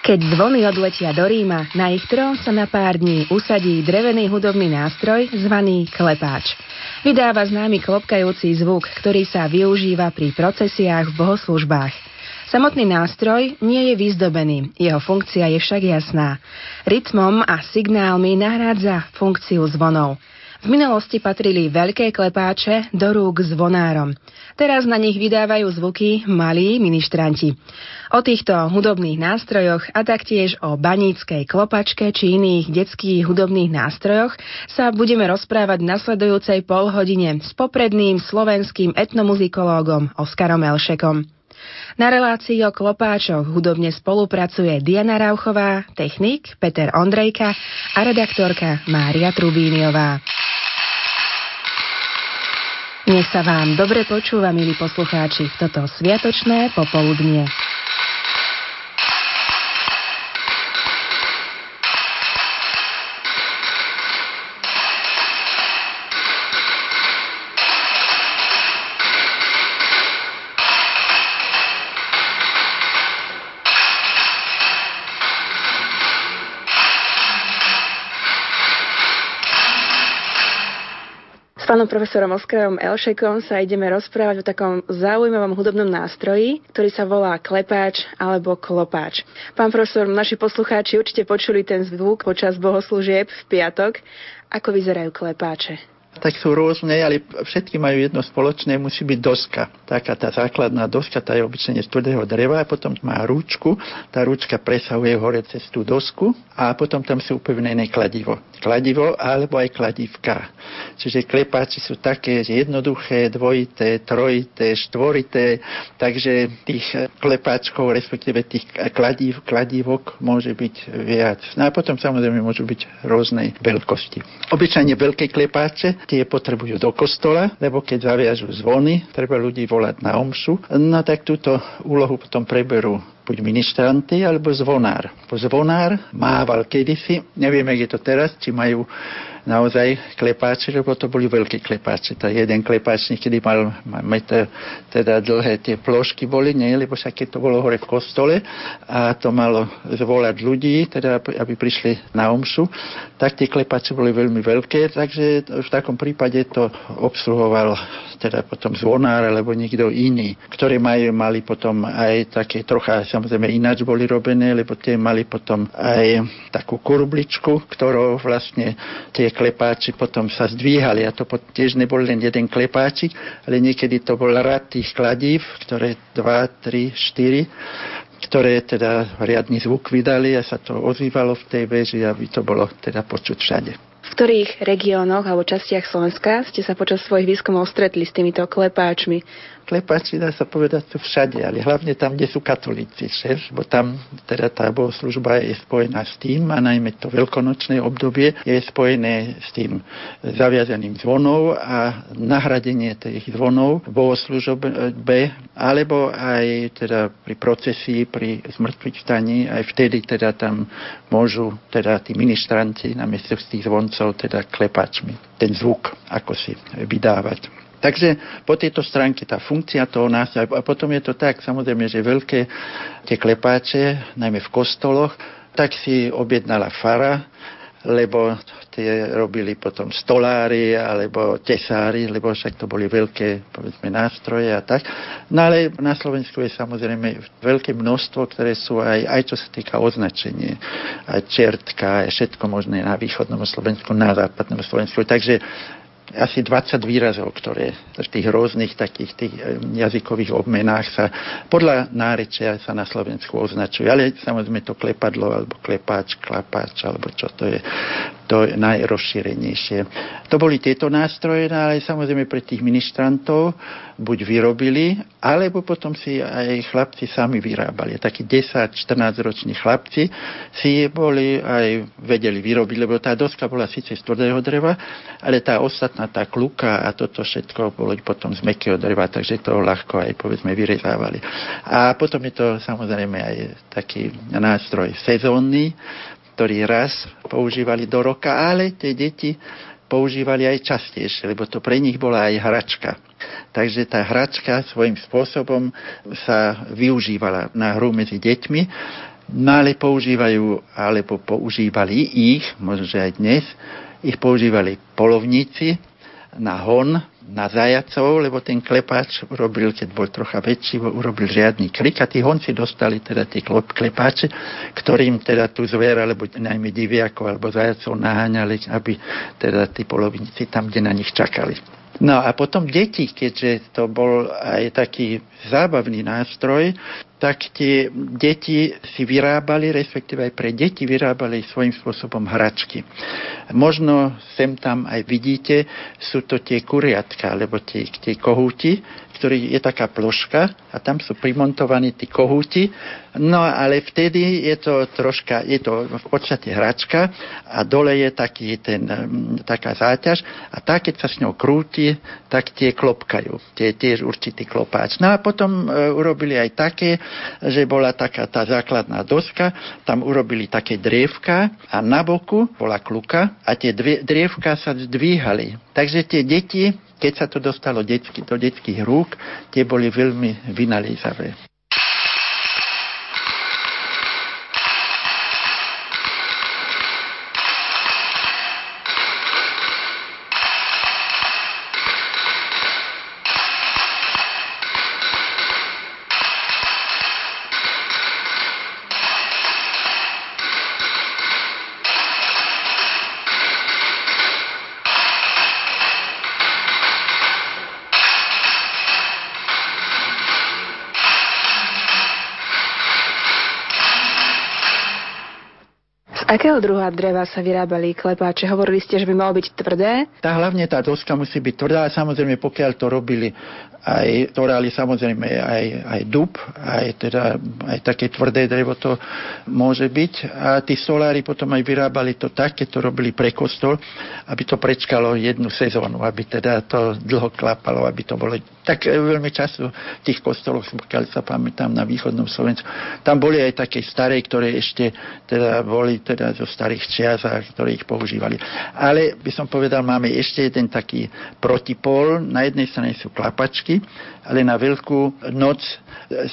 Keď zvony odletia do Ríma, na ich trón sa na pár dní usadí drevený hudobný nástroj zvaný klepáč. Vydáva známy klopkajúci zvuk, ktorý sa využíva pri procesiách v bohoslužbách. Samotný nástroj nie je vyzdobený, jeho funkcia je však jasná. Rytmom a signálmi nahrádza funkciu zvonov. V minulosti patrili veľké klepáče do rúk zvonárom. Teraz na nich vydávajú zvuky malí ministranti. O týchto hudobných nástrojoch a taktiež o baníckej klopačke či iných detských hudobných nástrojoch sa budeme rozprávať v nasledujúcej polhodine s popredným slovenským etnomuzikológom Oskarom Elšekom. Na relácii o klopáčoch hudobne spolupracuje Diana Rauchová, technik Peter Ondrejka a redaktorka Mária Trubíniová. Nech sa vám dobre počúva, milí poslucháči, toto sviatočné popoludnie. Pánom profesorom Oskarom Elšekom sa ideme rozprávať o takom zaujímavom hudobnom nástroji, ktorý sa volá klepáč alebo klopáč. Pán profesor, naši poslucháči určite počuli ten zvuk počas bohoslúžieb v piatok. Ako vyzerajú klepáče? Tak sú rôzne, ale všetky majú jedno spoločné, musí byť doska. Taká tá základná doska, tá je obyčajne z tvrdého dreva a potom má rúčku, tá rúčka presahuje hore cez tú dosku a potom tam sú upevnené kladivo. Kladivo alebo aj kladivka. Čiže klepáči sú také jednoduché, dvojité, trojité, štvorité, takže tých klepáčkov, respektíve tých kladiv, kladívok môže byť viac. No a potom samozrejme môžu byť rôznej veľkosti. Obyčajne veľké klepáče tie potrebujú do kostola, lebo keď zaviažú zvony, treba ľudí volať na omšu, no tak túto úlohu potom preberú buď ministranty alebo zvonár. Po zvonár mával kedysi, neviem, jak je to teraz, či majú naozaj klepáče, lebo to boli veľké klepáče. Tá jeden klepáč niekedy mal meter, teda dlhé tie plošky boli, nie, lebo však keď to bolo hore v kostole a to malo zvolať ľudí, teda aby prišli na omšu, tak tie klepáče boli veľmi veľké, takže v takom prípade to obsluhoval teda potom zvonár alebo niekto iný, ktoré majú, mali potom aj také trocha, samozrejme ináč boli robené, lebo tie mali potom aj takú kurbličku, ktorou vlastne tie klepáči potom sa zdvíhali a to tiež nebol len jeden klepáčik, ale niekedy to bol rad tých kladív, ktoré 2, 3, 4 ktoré teda riadny zvuk vydali a sa to ozývalo v tej veži, aby to bolo teda počuť všade. V ktorých regiónoch alebo častiach Slovenska ste sa počas svojich výskumov stretli s týmito klepáčmi? Klepáči, dá sa povedať, sú všade, ale hlavne tam, kde sú katolíci, šef, bo tam teda tá bohoslužba je spojená s tým a najmä to veľkonočné obdobie je spojené s tým zaviazaným zvonov a nahradenie tých zvonov v bohoslužbe, alebo aj teda pri procesii, pri zmrtvých staní, aj vtedy teda tam môžu teda tí ministranti na miesto z tých zvoncov teda klepačmi ten zvuk ako si vydávať. Takže po tejto stránke tá funkcia toho nástroja, a potom je to tak, samozrejme, že veľké tie klepáče, najmä v kostoloch, tak si objednala fara, lebo tie robili potom stolári alebo tesári, lebo však to boli veľké povedzme, nástroje a tak. No ale na Slovensku je samozrejme veľké množstvo, ktoré sú aj, aj čo sa týka označenie, aj čertka, aj všetko možné na východnom Slovensku, na západnom Slovensku. Takže asi 20 výrazov, ktoré v tých rôznych takých tých eh, jazykových obmenách sa podľa nárečia sa na Slovensku označujú. Ale samozrejme to klepadlo, alebo klepáč, klapáč, alebo čo to je, to najrozšírenejšie. To boli tieto nástroje, no ale samozrejme pre tých ministrantov buď vyrobili, alebo potom si aj chlapci sami vyrábali. Takí 10-14 roční chlapci si boli aj vedeli vyrobiť, lebo tá doska bola síce z tvrdého dreva, ale tá ostatná, tá kluka a toto všetko bolo potom z mekého dreva, takže to ľahko aj povedzme vyrezávali. A potom je to samozrejme aj taký nástroj sezónny, ktorý raz používali do roka, ale tie deti používali aj častejšie, lebo to pre nich bola aj hračka. Takže tá hračka svojím spôsobom sa využívala na hru medzi deťmi. No ale používajú, alebo používali ich, možno že aj dnes, ich používali polovníci na hon, na zajacov, lebo ten klepáč urobil, keď bol trocha väčší, urobil žiadny krik a tí honci dostali teda tie klepáče, ktorým teda tu zver, alebo najmä diviakov alebo zajacov naháňali, aby teda tí polovníci tam, kde na nich čakali. No a potom deti, keďže to bol aj taký zábavný nástroj, tak tie deti si vyrábali, respektíve aj pre deti vyrábali svojím spôsobom hračky. Možno sem tam aj vidíte, sú to tie kuriatka, alebo tie, tie kohúti, ktorý je taká ploška a tam sú primontovaní tí kohúti. No ale vtedy je to troška, je to v podstate hračka a dole je taký ten, mm, taká záťaž a tá, keď sa s ňou krúti, tak tie klopkajú. Tie tiež určitý klopáč. No a potom e, urobili aj také, že bola taká tá základná doska, tam urobili také drievka a na boku bola kluka a tie dve, drievka sa zdvíhali. Takže tie deti keď sa to dostalo detsky, do detských rúk, tie boli veľmi vynalízavé. Akého druha dreva sa vyrábali klepáče? Hovorili ste, že by malo byť tvrdé? Tá hlavne tá doska musí byť tvrdá, samozrejme pokiaľ to robili aj toráli samozrejme aj, aj dub, aj, teda, aj také tvrdé drevo to môže byť. A tí solári potom aj vyrábali to tak, keď to robili pre kostol, aby to prečkalo jednu sezónu, aby teda to dlho klapalo, aby to bolo tak veľmi času v tých kostoloch, pokiaľ sa pamätám na východnom Slovensku, tam boli aj také staré, ktoré ešte teda boli teda zo starých čias ktoré ich používali. Ale by som povedal, máme ešte jeden taký protipol. Na jednej strane sú klapačky, ale na Veľkú noc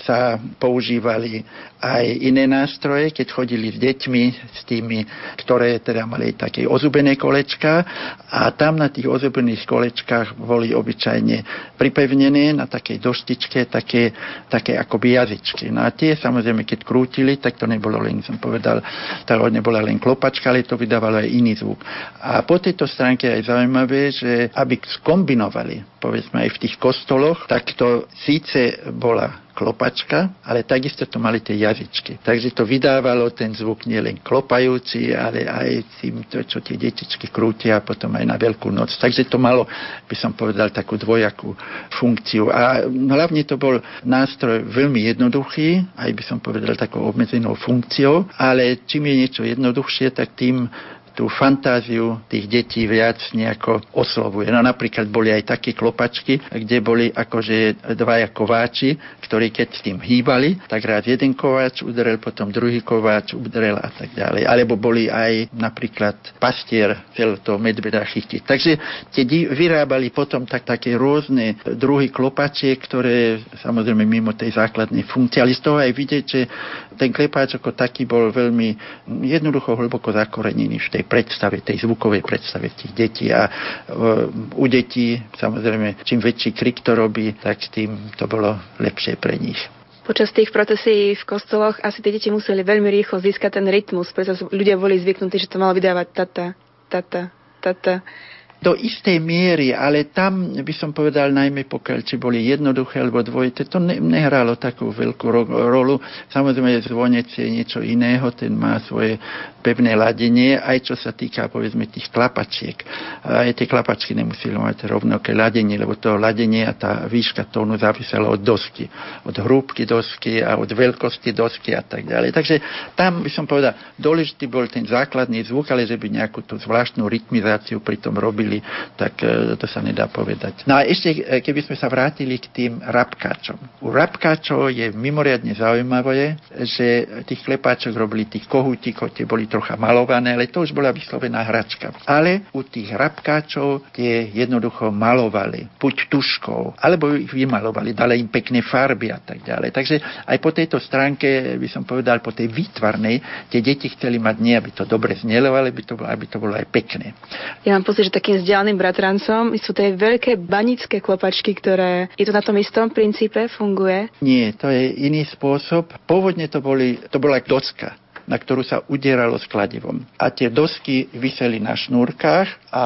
sa používali aj iné nástroje, keď chodili s deťmi, s tými, ktoré teda mali také ozubené kolečka a tam na tých ozubených kolečkách boli obyčajne pripevnené na takej doštičke také, také akoby jazyčky. No a tie samozrejme, keď krútili, tak to nebolo len, som povedal, to nebola len klopačka, ale to vydávalo aj iný zvuk. A po tejto stránke je zaujímavé, že aby skombinovali, povedzme aj v tých kostoloch, tak to síce bola klopačka, ale takisto to mali tie jazyčky. Takže to vydávalo ten zvuk nielen klopajúci, ale aj tým, to, čo tie detičky krútia potom aj na Veľkú noc. Takže to malo, by som povedal, takú dvojakú funkciu. A hlavne to bol nástroj veľmi jednoduchý, aj by som povedal takou obmedzenou funkciou, ale čím je niečo jednoduchšie, tak tým tú fantáziu tých detí viac nejako oslovuje. No napríklad boli aj také klopačky, kde boli akože dvaja kováči, ktorí keď s tým hýbali, tak rád jeden kováč udrel, potom druhý kováč udrel a tak ďalej. Alebo boli aj napríklad pastier chcel to medveda chytiť. Takže tie vyrábali potom tak, také rôzne druhy klopačiek, ktoré samozrejme mimo tej základnej funkcie, ale z toho aj vidieť, že ten klepáč ako taký bol veľmi jednoducho hlboko zakorenený v tej predstave, tej zvukovej predstave tých detí. A u detí, samozrejme, čím väčší krik to robí, tak tým to bolo lepšie pre nich. Počas tých procesí v kostoloch asi tie deti museli veľmi rýchlo získať ten rytmus, pretože ľudia boli zvyknutí, že to malo vydávať tata, tata, tata do istej miery, ale tam by som povedal najmä pokiaľ či boli jednoduché alebo dvojité, to ne, nehralo takú veľkú ro- rolu. Samozrejme zvonec je niečo iného, ten má svoje pevné ladenie, aj čo sa týka povedzme tých klapačiek. Aj tie klapačky nemuseli mať rovnaké ladenie, lebo to ladenie a tá výška tónu závisela od dosky, od hrúbky dosky a od veľkosti dosky a tak ďalej. Takže tam by som povedal, dôležitý bol ten základný zvuk, ale že by nejakú tú zvláštnu rytmizáciu pri tom robili tak e, to sa nedá povedať. No a ešte, e, keby sme sa vrátili k tým rabkáčom. U rabkáčov je mimoriadne zaujímavé, že tých klepáčok robili tých kohútikov, tie boli trocha malované, ale to už bola vyslovená hračka. Ale u tých hrabkáčov tie jednoducho malovali, buď tuškou, alebo ich vymalovali, dali im pekné farby a tak ďalej. Takže aj po tejto stránke, by som povedal, po tej výtvarnej, tie deti chceli mať nie, aby to dobre znelo, ale aby to, bolo, aby to bolo aj pekné. Ja mám pocit, že takým vzdialeným bratrancom sú tie veľké banické klopačky, ktoré... Je to na tom istom princípe? Funguje? Nie, to je iný spôsob. Pôvodne to, boli, to bola doska na ktorú sa udieralo s kladivom. A tie dosky vyseli na šnúrkach a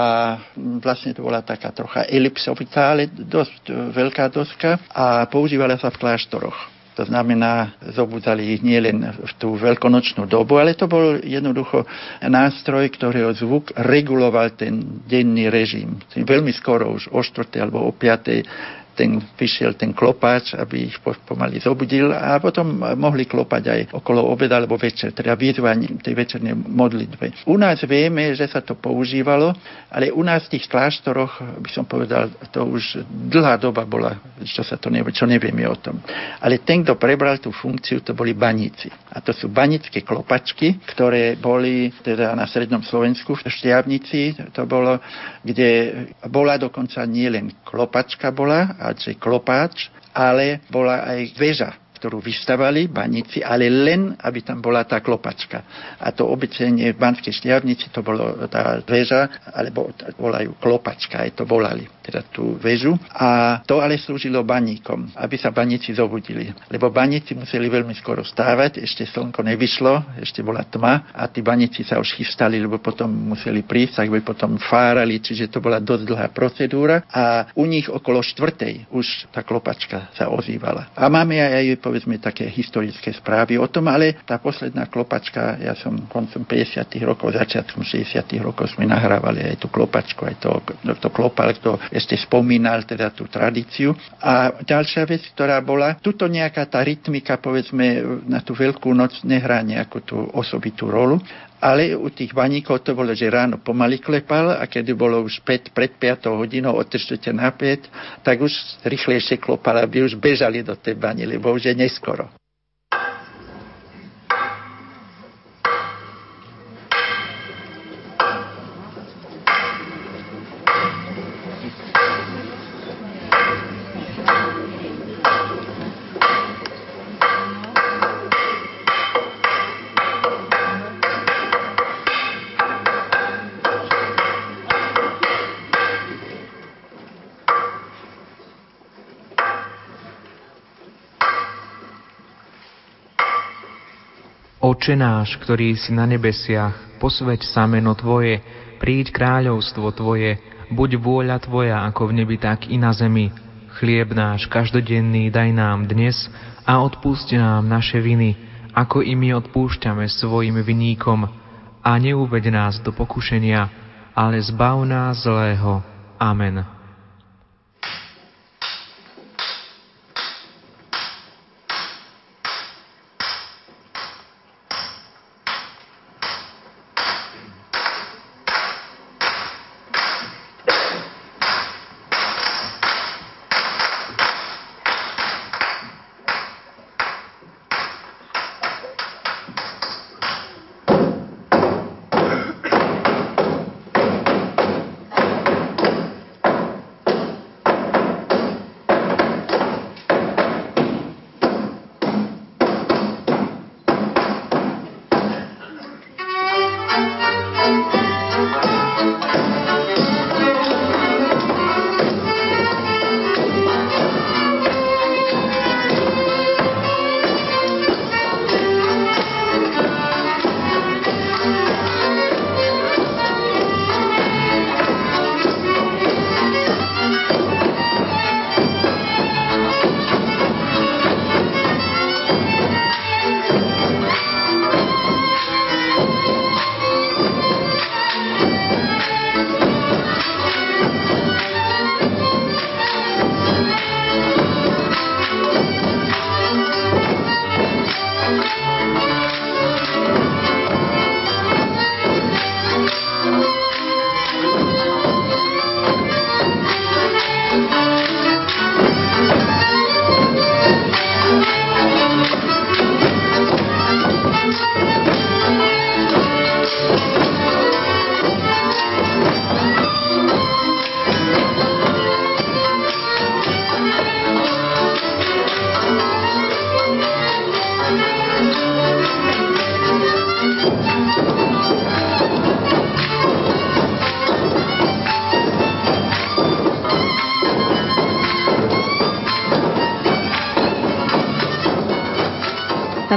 vlastne to bola taká trocha elipsovitá, ale dosť veľká doska a používala sa v kláštoroch. To znamená, zobudzali ich nielen v tú veľkonočnú dobu, ale to bol jednoducho nástroj, ktorého zvuk reguloval ten denný režim. Veľmi skoro, už o 4. alebo o 5 ten, vyšiel ten klopáč, aby ich pomaly zobudil a potom mohli klopať aj okolo obeda alebo večer, teda vyzvaním tej večernej modlitbe. U nás vieme, že sa to používalo, ale u nás v tých kláštoroch, by som povedal, to už dlhá doba bola, čo sa to nevie, čo nevieme o tom. Ale ten, kto prebral tú funkciu, to boli baníci. A to sú banické klopačky, ktoré boli teda na Srednom Slovensku v Štiavnici, to bolo, kde bola dokonca nielen klopačka bola, klopáč, klopáč, ale bola aj väža ktorú vystavali baníci, ale len, aby tam bola tá klopačka. A to obyčajne v Banskej šťavnici to bolo tá väža, alebo volajú klopačka, aj to volali, teda tú väžu. A to ale slúžilo baníkom, aby sa baníci zobudili. Lebo baníci museli veľmi skoro stávať, ešte slnko nevyšlo, ešte bola tma a tí baníci sa už chystali, lebo potom museli prísť, tak by potom fárali, čiže to bola dosť dlhá procedúra a u nich okolo štvrtej už tá klopačka sa ozývala. A máme aj povedzme také historické správy o tom, ale tá posledná klopačka, ja som koncom 50. rokov, začiatkom 60. rokov sme nahrávali aj tú klopačku, aj to, to klopal, kto ešte spomínal teda tú tradíciu. A ďalšia vec, ktorá bola, tuto nejaká tá rytmika, povedzme, na tú veľkú noc nehrá nejakú tú osobitú rolu, ale u tých baníkov to bolo, že ráno pomaly klepal a keď bolo už 5, pred 5 hodinou od na 5, tak už rýchlejšie klopal, aby už bežali do tej bani, lebo už neskoro. Oče náš, ktorý si na nebesiach, posveď sa meno Tvoje, príď kráľovstvo Tvoje, buď vôľa Tvoja ako v nebi, tak i na zemi. Chlieb náš každodenný daj nám dnes a odpúšť nám naše viny, ako i my odpúšťame svojim viníkom. A neuved nás do pokušenia, ale zbav nás zlého. Amen.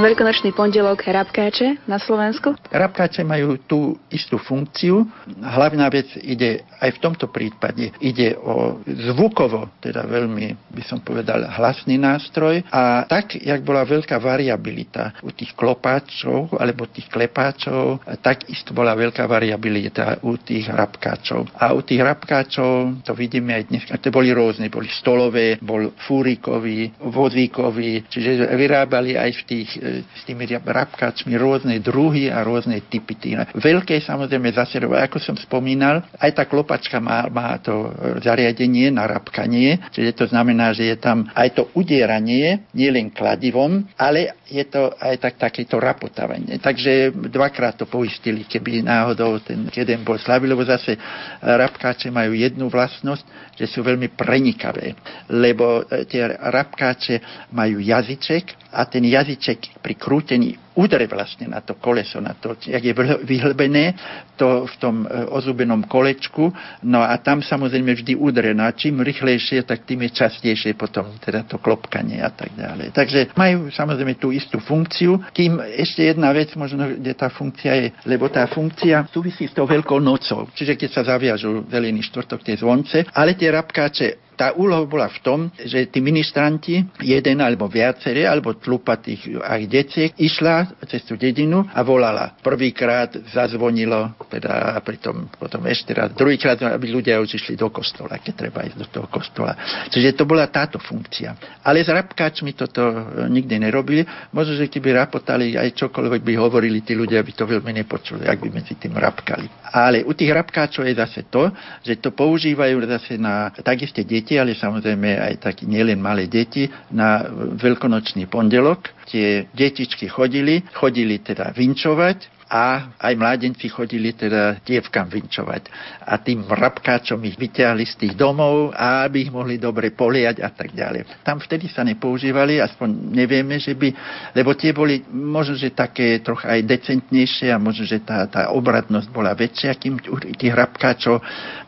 Veľkonočný pondelok rabkáče na Slovensku? Rabkáče majú tú istú funkciu. Hlavná vec ide aj v tomto prípade, ide o zvukovo, teda veľmi, by som povedal, hlasný nástroj a tak, jak bola veľká variabilita u tých klopáčov alebo tých klepáčov, tak isto bola veľká variabilita u tých rabkáčov. A u tých rabkáčov, to vidíme aj dnes, to boli rôzne, boli stolové, bol fúrikový, vozíkový, čiže vyrábali aj v tých s tými rabkáčmi rôzne druhy a rôzne typy. Veľké samozrejme zase, ako som spomínal, aj tá klopačka má, má to zariadenie na rabkanie, čiže to znamená, že je tam aj to udieranie, nielen kladivom, ale je to aj tak, takéto rapotávanie. Takže dvakrát to poistili, keby náhodou ten jeden bol slabý, lebo zase rabkáče majú jednu vlastnosť, že sú veľmi prenikavé, lebo tie rabkáče majú jazyček a ten jazyček pri krútení udre vlastne na to koleso, na to, jak je vyhlbené to v tom e, ozubenom kolečku, no a tam samozrejme vždy udre, no a čím rýchlejšie, tak tým je častejšie potom teda to klopkanie a tak ďalej. Takže majú samozrejme tú istú funkciu, kým ešte jedna vec možno, kde tá funkcia je, lebo tá funkcia súvisí s tou veľkou nocou, čiže keď sa zaviažú zelený štvrtok tie zvonce, ale tie rabkáče tá úloha bola v tom, že tí ministranti, jeden alebo viaceré, alebo tlupa tých aj deciek, išla cez tú dedinu a volala. Prvýkrát zazvonilo, teda pritom potom ešte raz, druhýkrát, aby ľudia už išli do kostola, keď treba ísť do toho kostola. Čiže to bola táto funkcia. Ale s rapkáčmi toto e, nikdy nerobili. Možno, že keby rapotali aj čokoľvek by hovorili, tí ľudia by to veľmi nepočuli, ak by medzi tým rapkali. Ale u tých rapkáčov je zase to, že to používajú zase na takisto deti, deti, ale samozrejme aj tak nielen malé deti, na veľkonočný pondelok. Tie detičky chodili, chodili teda vinčovať a aj mládenci chodili teda dievkam vinčovať. A tým rabkáčom ich vyťahli z tých domov, aby ich mohli dobre poliať a tak ďalej. Tam vtedy sa nepoužívali, aspoň nevieme, že by, lebo tie boli možno, že také trocha aj decentnejšie a možno, že tá, tá obradnosť bola väčšia, kým tých rabkáčov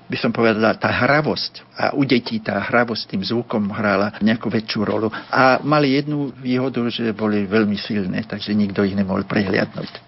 by som povedala, tá hravosť a u detí tá hravosť tým zvukom hrála nejakú väčšiu rolu. A mali jednu výhodu, že boli veľmi silné, takže nikto ich nemohol prehliadnúť.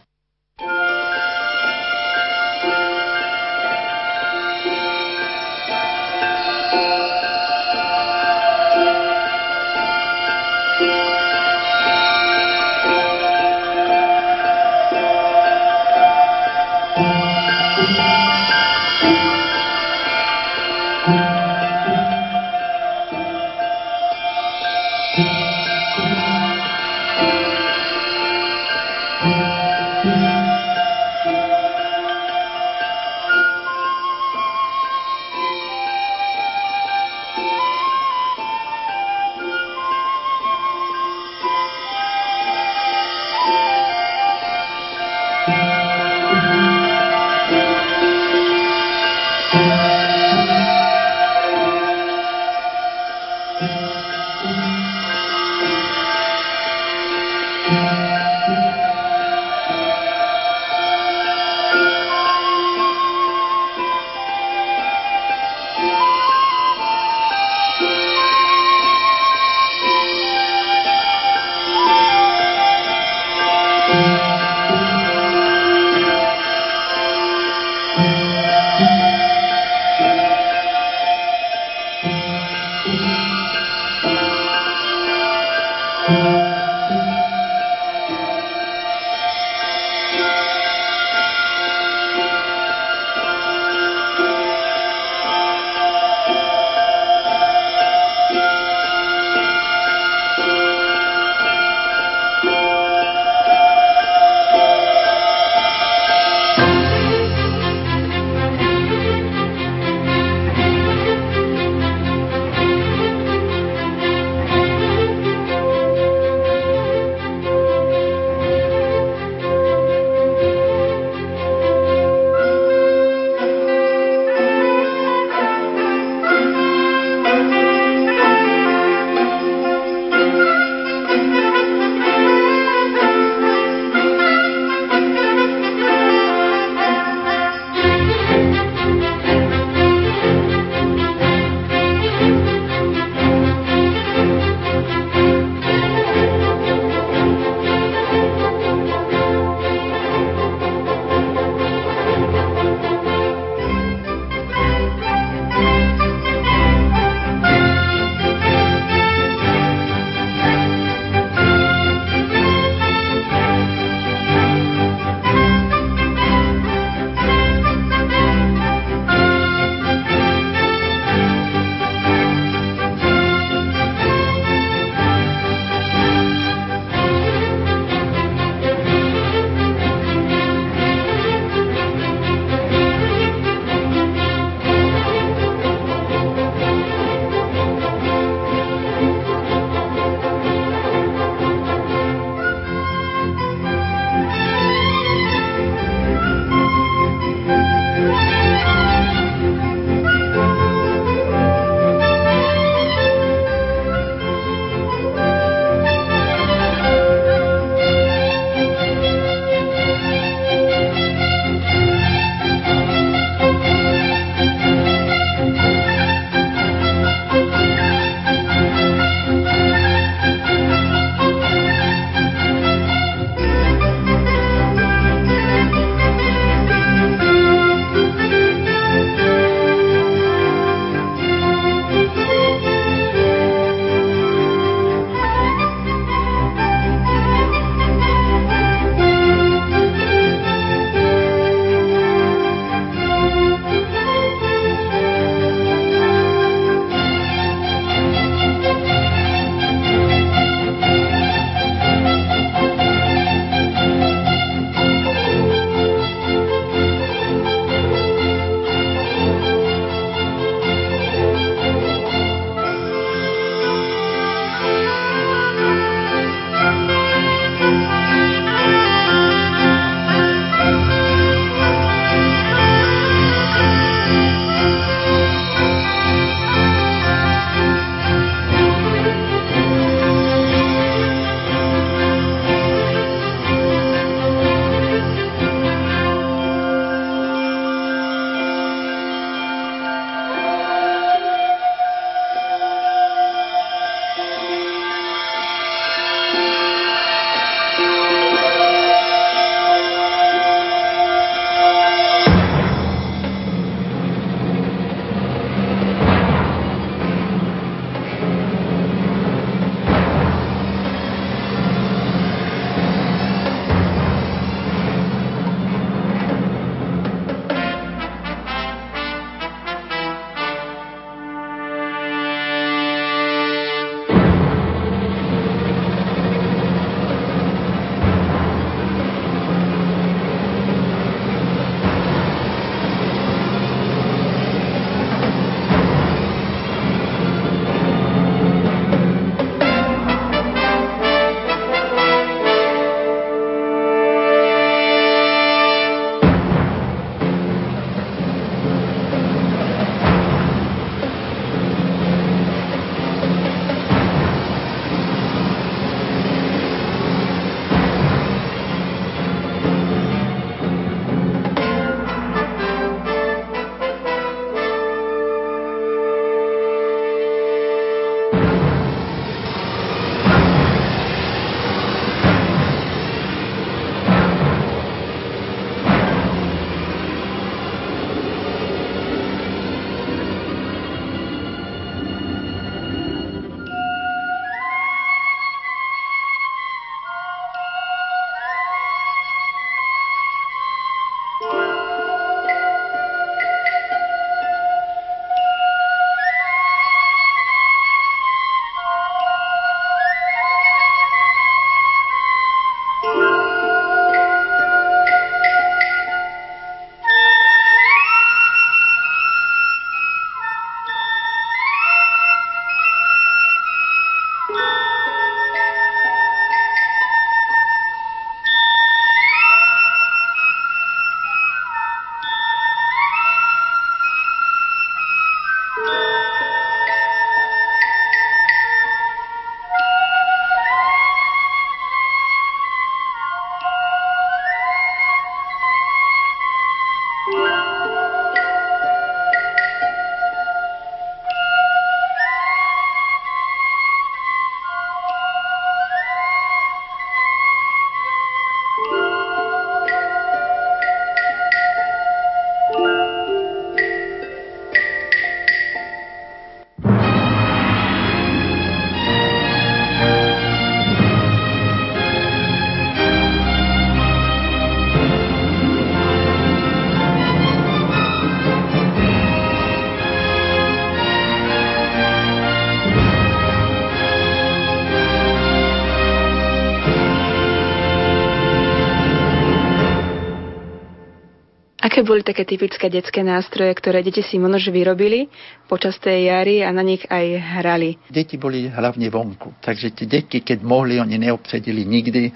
Boli také typické detské nástroje, ktoré deti si možno vyrobili počas tej jary a na nich aj hrali? Deti boli hlavne vonku, takže tie deti, keď mohli, oni neobsedili nikdy e,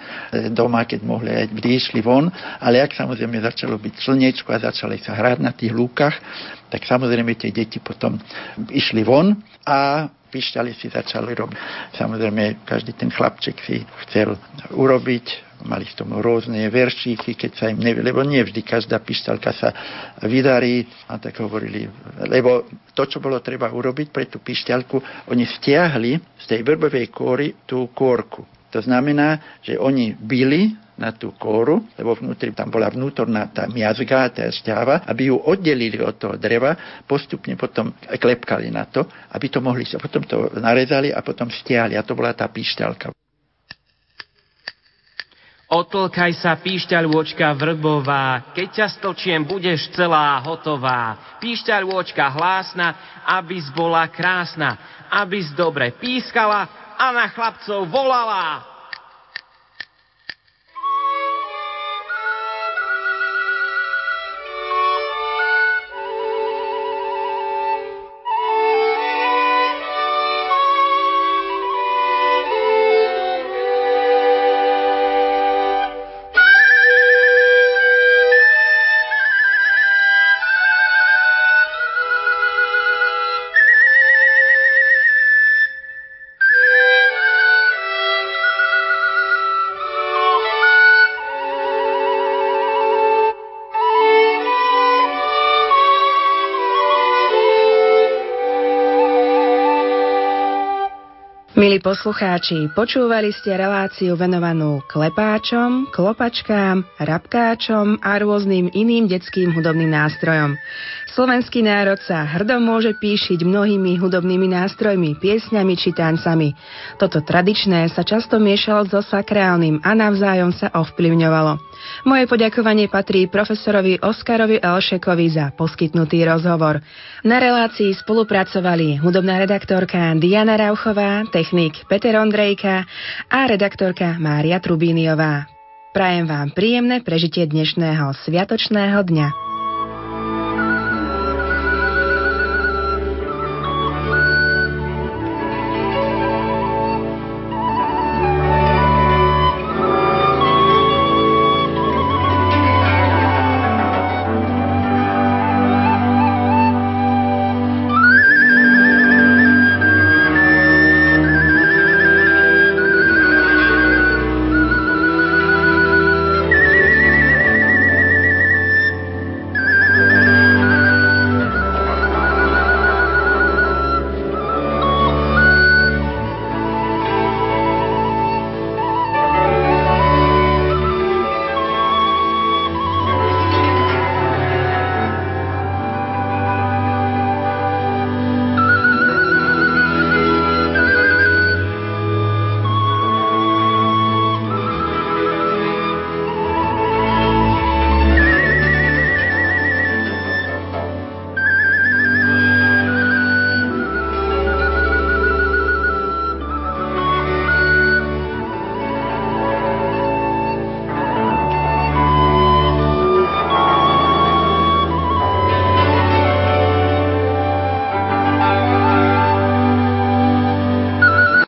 doma, keď mohli aj vždy išli von, ale ak samozrejme začalo byť slnečko a začali sa hrať na tých lúkach, tak samozrejme tie deti potom išli von a pišťali si začali robiť. Samozrejme, každý ten chlapček si chcel urobiť mali z tomu rôzne veršíky, keď sa im nevie, lebo nie vždy každá pišťalka sa vydarí, a tak hovorili, lebo to, čo bolo treba urobiť pre tú pišťalku, oni stiahli z tej vrbovej kóry tú kórku. To znamená, že oni byli na tú kóru, lebo vnútri tam bola vnútorná tá miazga, tá šťáva, aby ju oddelili od toho dreva, postupne potom klepkali na to, aby to mohli, potom to narezali a potom stiahli a to bola tá píšťalka. Otlkaj sa, píšťaľôčka vrbová, keď ťa stočiem, budeš celá hotová. Píšťaľôčka hlásna, abys bola krásna, abys dobre pískala a na chlapcov volala. Milí poslucháči, počúvali ste reláciu venovanú klepáčom, klopačkám, rabkáčom a rôznym iným detským hudobným nástrojom. Slovenský národ sa hrdo môže píšiť mnohými hudobnými nástrojmi, piesňami či tancami. Toto tradičné sa často miešalo so sakrálnym a navzájom sa ovplyvňovalo. Moje poďakovanie patrí profesorovi Oskarovi Elšekovi za poskytnutý rozhovor. Na relácii spolupracovali hudobná redaktorka Diana Rauchová, technik Peter Ondrejka a redaktorka Mária Trubíniová. Prajem vám príjemné prežitie dnešného sviatočného dňa.